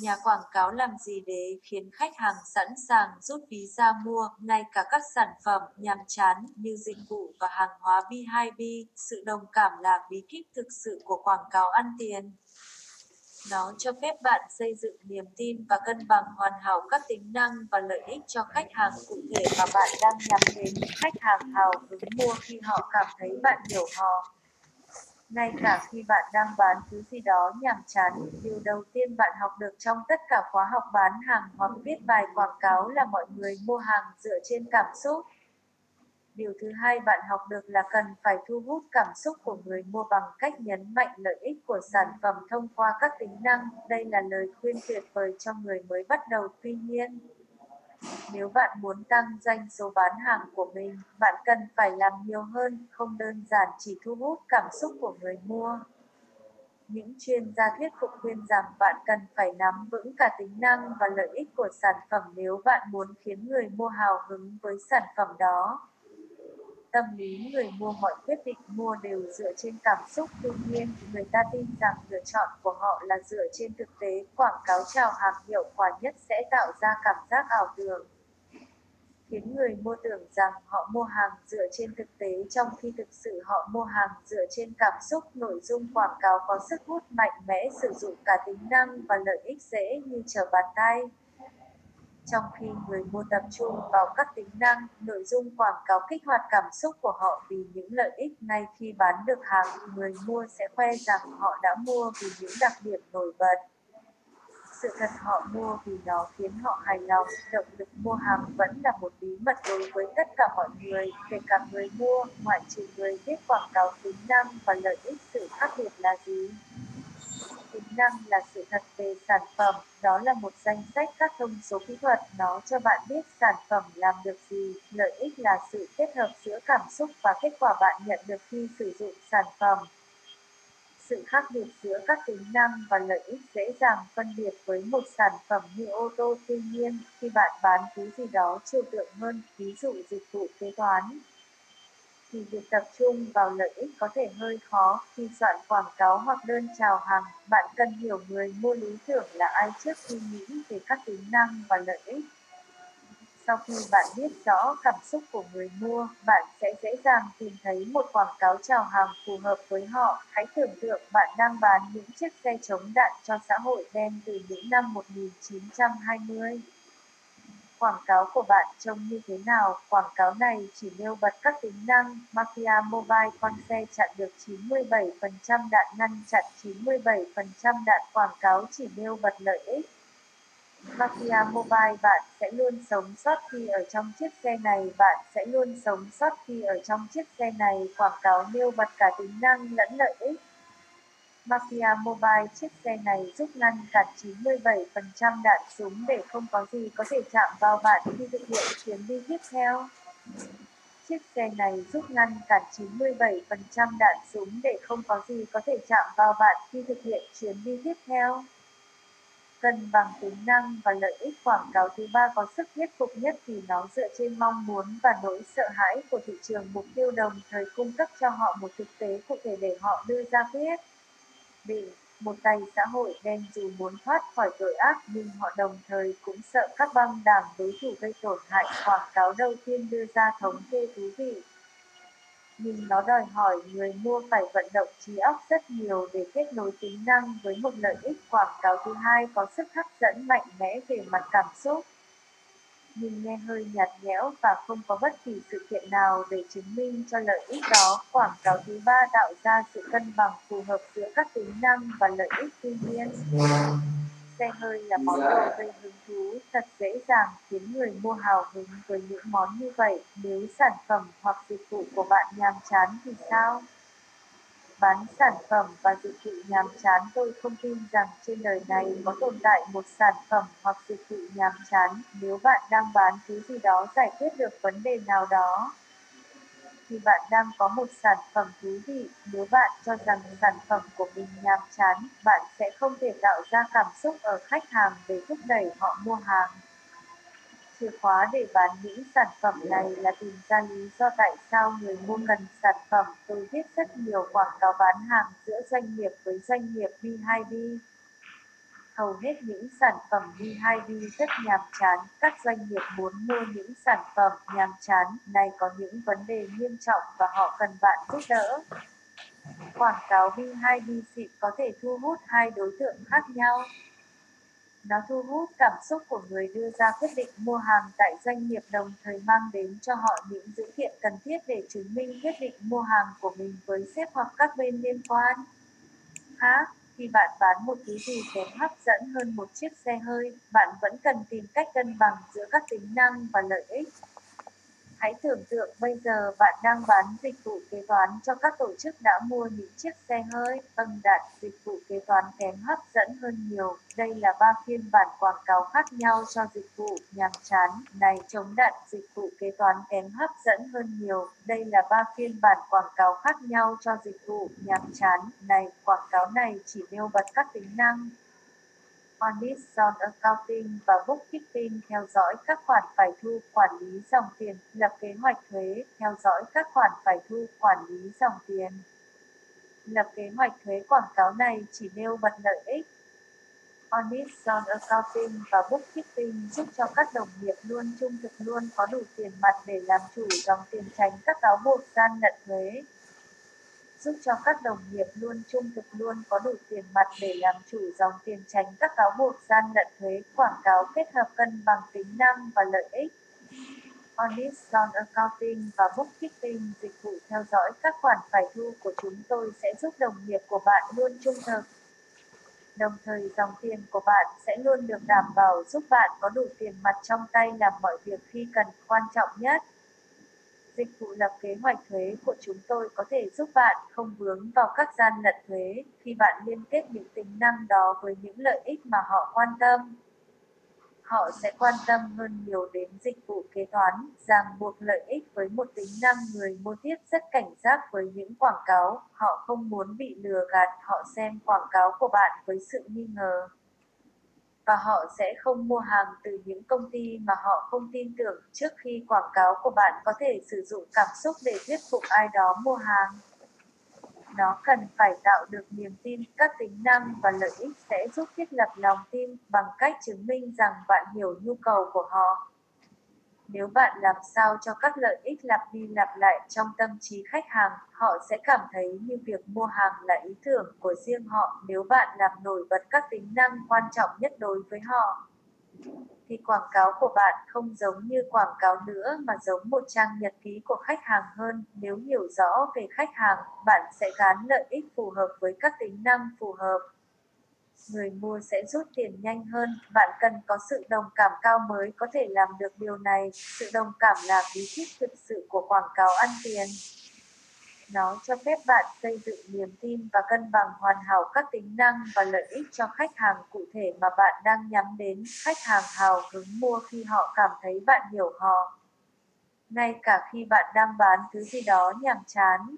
Nhà quảng cáo làm gì để khiến khách hàng sẵn sàng rút ví ra mua, ngay cả các sản phẩm nhàm chán như dịch vụ và hàng hóa B2B, sự đồng cảm là bí kíp thực sự của quảng cáo ăn tiền. Nó cho phép bạn xây dựng niềm tin và cân bằng hoàn hảo các tính năng và lợi ích cho khách hàng cụ thể mà bạn đang nhắm đến. Khách hàng hào hứng mua khi họ cảm thấy bạn hiểu họ. Ngay cả khi bạn đang bán thứ gì đó nhàm chán, điều đầu tiên bạn học được trong tất cả khóa học bán hàng hoặc viết bài quảng cáo là mọi người mua hàng dựa trên cảm xúc. Điều thứ hai bạn học được là cần phải thu hút cảm xúc của người mua bằng cách nhấn mạnh lợi ích của sản phẩm thông qua các tính năng. Đây là lời khuyên tuyệt vời cho người mới bắt đầu. Tuy nhiên, nếu bạn muốn tăng doanh số bán hàng của mình, bạn cần phải làm nhiều hơn, không đơn giản chỉ thu hút cảm xúc của người mua. Những chuyên gia thuyết phục khuyên rằng bạn cần phải nắm vững cả tính năng và lợi ích của sản phẩm nếu bạn muốn khiến người mua hào hứng với sản phẩm đó. Tâm lý người mua mọi quyết định mua đều dựa trên cảm xúc, đương nhiên, người ta tin rằng lựa chọn của họ là dựa trên thực tế. Quảng cáo chào hàng hiệu quả nhất sẽ tạo ra cảm giác ảo tưởng khiến người mua tưởng rằng họ mua hàng dựa trên thực tế trong khi thực sự họ mua hàng dựa trên cảm xúc. Nội dung quảng cáo có sức hút mạnh mẽ sử dụng cả tính năng và lợi ích dễ như trở bàn tay. Trong khi người mua tập trung vào các tính năng, nội dung quảng cáo kích hoạt cảm xúc của họ vì những lợi ích ngay khi bán được hàng, người mua sẽ khoe rằng họ đã mua vì những đặc điểm nổi bật. Sự thật họ mua vì nó khiến họ hài lòng, động lực mua hàng vẫn là một bí mật đối với tất cả mọi người, kể cả người mua, ngoại trừ người viết quảng cáo tính năng và lợi ích sự khác biệt là gì. Tính năng là sự thật về sản phẩm, đó là một danh sách các thông số kỹ thuật, nó cho bạn biết sản phẩm làm được gì. Lợi ích là sự kết hợp giữa cảm xúc và kết quả bạn nhận được khi sử dụng sản phẩm sự khác biệt giữa các tính năng và lợi ích dễ dàng phân biệt với một sản phẩm như ô tô. Tuy nhiên, khi bạn bán thứ gì đó trừu tượng hơn, ví dụ dịch vụ kế toán, thì việc tập trung vào lợi ích có thể hơi khó. Khi soạn quảng cáo hoặc đơn chào hàng, bạn cần hiểu người mua lý tưởng là ai trước khi nghĩ về các tính năng và lợi ích. Sau khi bạn biết rõ cảm xúc của người mua, bạn sẽ dễ dàng tìm thấy một quảng cáo chào hàng phù hợp với họ. Hãy tưởng tượng bạn đang bán những chiếc xe chống đạn cho xã hội đen từ những năm 1920. Quảng cáo của bạn trông như thế nào? Quảng cáo này chỉ nêu bật các tính năng. Mafia Mobile con xe chặn được 97% đạn ngăn, chặn 97% đạn quảng cáo chỉ nêu bật lợi ích. Mafia Mobile bạn sẽ luôn sống sót khi ở trong chiếc xe này, bạn sẽ luôn sống sót khi ở trong chiếc xe này quảng cáo nêu bật cả tính năng lẫn lợi ích. Mafia Mobile chiếc xe này giúp ngăn cản 97% đạn súng để không có gì có thể chạm vào bạn khi thực hiện chuyến đi tiếp theo. Chiếc xe này giúp ngăn cản 97% đạn súng để không có gì có thể chạm vào bạn khi thực hiện chuyến đi tiếp theo. Cân bằng tính năng và lợi ích quảng cáo thứ ba có sức thuyết phục nhất vì nó dựa trên mong muốn và nỗi sợ hãi của thị trường mục tiêu đồng thời cung cấp cho họ một thực tế cụ thể để họ đưa ra quyết định. Một tay xã hội đen dù muốn thoát khỏi tội ác, nhưng họ đồng thời cũng sợ các băng đảng đối thủ gây tổn hại. Quảng cáo đầu tiên đưa ra thống kê thú vị nhưng nó đòi hỏi người mua phải vận động trí óc rất nhiều để kết nối tính năng với một lợi ích quảng cáo thứ hai có sức hấp dẫn mạnh mẽ về mặt cảm xúc. Nhưng nghe hơi nhạt nhẽo và không có bất kỳ sự kiện nào để chứng minh cho lợi ích đó. Quảng cáo thứ ba tạo ra sự cân bằng phù hợp giữa các tính năng và lợi ích tuy nhiên. Xe hơi là món đồ gây hứng thú, thật dễ dàng khiến người mua hào hứng với những món như vậy. Nếu sản phẩm hoặc dịch vụ của bạn nhàm chán thì sao? Bán sản phẩm và dịch vụ nhàm chán tôi không tin rằng trên đời này có tồn tại một sản phẩm hoặc dịch vụ nhàm chán. Nếu bạn đang bán thứ gì đó giải quyết được vấn đề nào đó, thì bạn đang có một sản phẩm thú vị. Nếu bạn cho rằng sản phẩm của mình nhàm chán, bạn sẽ không thể tạo ra cảm xúc ở khách hàng để thúc đẩy họ mua hàng. Chìa khóa để bán những sản phẩm này là tìm ra lý do tại sao người mua cần sản phẩm. Tôi viết rất nhiều quảng cáo bán hàng giữa doanh nghiệp với doanh nghiệp B2B Hầu hết những sản phẩm B2B rất nhàm chán, các doanh nghiệp muốn mua những sản phẩm nhàm chán này có những vấn đề nghiêm trọng và họ cần bạn giúp đỡ. Quảng cáo B2B xịn có thể thu hút hai đối tượng khác nhau. Nó thu hút cảm xúc của người đưa ra quyết định mua hàng tại doanh nghiệp đồng thời mang đến cho họ những dữ kiện cần thiết để chứng minh quyết định mua hàng của mình với sếp hoặc các bên liên quan. Hả? khi bạn bán một thứ gì kém hấp dẫn hơn một chiếc xe hơi, bạn vẫn cần tìm cách cân bằng giữa các tính năng và lợi ích. Hãy tưởng tượng bây giờ bạn đang bán dịch vụ kế toán cho các tổ chức đã mua những chiếc xe hơi, âng đạt dịch vụ kế toán kém hấp dẫn hơn nhiều. Đây là ba phiên bản quảng cáo khác nhau cho dịch vụ nhàm chán này chống đạn dịch vụ kế toán kém hấp dẫn hơn nhiều. Đây là ba phiên bản quảng cáo khác nhau cho dịch vụ nhàm chán này. Quảng cáo này chỉ nêu bật các tính năng Horizon Accounting và Bookkeeping theo dõi các khoản phải thu, quản lý dòng tiền, lập kế hoạch thuế, theo dõi các khoản phải thu, quản lý dòng tiền. Lập kế hoạch thuế quảng cáo này chỉ nêu bật lợi ích. Horizon Accounting và Bookkeeping giúp cho các đồng nghiệp luôn trung thực luôn có đủ tiền mặt để làm chủ dòng tiền tránh các cáo buộc gian lận thuế giúp cho các đồng nghiệp luôn trung thực luôn có đủ tiền mặt để làm chủ dòng tiền tránh các cáo buộc gian lận thuế, quảng cáo kết hợp cân bằng tính năng và lợi ích. Honest Zone Accounting và Bookkeeping dịch vụ theo dõi các khoản phải thu của chúng tôi sẽ giúp đồng nghiệp của bạn luôn trung thực. Đồng thời dòng tiền của bạn sẽ luôn được đảm bảo giúp bạn có đủ tiền mặt trong tay làm mọi việc khi cần quan trọng nhất. Dịch vụ lập kế hoạch thuế của chúng tôi có thể giúp bạn không vướng vào các gian lận thuế khi bạn liên kết những tính năng đó với những lợi ích mà họ quan tâm. Họ sẽ quan tâm hơn nhiều đến dịch vụ kế toán, ràng buộc lợi ích với một tính năng người mua tiếp rất cảnh giác với những quảng cáo, họ không muốn bị lừa gạt, họ xem quảng cáo của bạn với sự nghi ngờ và họ sẽ không mua hàng từ những công ty mà họ không tin tưởng trước khi quảng cáo của bạn có thể sử dụng cảm xúc để thuyết phục ai đó mua hàng. Nó cần phải tạo được niềm tin, các tính năng và lợi ích sẽ giúp thiết lập lòng tin bằng cách chứng minh rằng bạn hiểu nhu cầu của họ. Nếu bạn làm sao cho các lợi ích lặp đi lặp lại trong tâm trí khách hàng, họ sẽ cảm thấy như việc mua hàng là ý tưởng của riêng họ. Nếu bạn làm nổi bật các tính năng quan trọng nhất đối với họ, thì quảng cáo của bạn không giống như quảng cáo nữa mà giống một trang nhật ký của khách hàng hơn. Nếu hiểu rõ về khách hàng, bạn sẽ gán lợi ích phù hợp với các tính năng phù hợp người mua sẽ rút tiền nhanh hơn. Bạn cần có sự đồng cảm cao mới có thể làm được điều này. Sự đồng cảm là bí kíp thực sự của quảng cáo ăn tiền. Nó cho phép bạn xây dựng niềm tin và cân bằng hoàn hảo các tính năng và lợi ích cho khách hàng cụ thể mà bạn đang nhắm đến. Khách hàng hào hứng mua khi họ cảm thấy bạn hiểu họ. Ngay cả khi bạn đang bán thứ gì đó nhàm chán,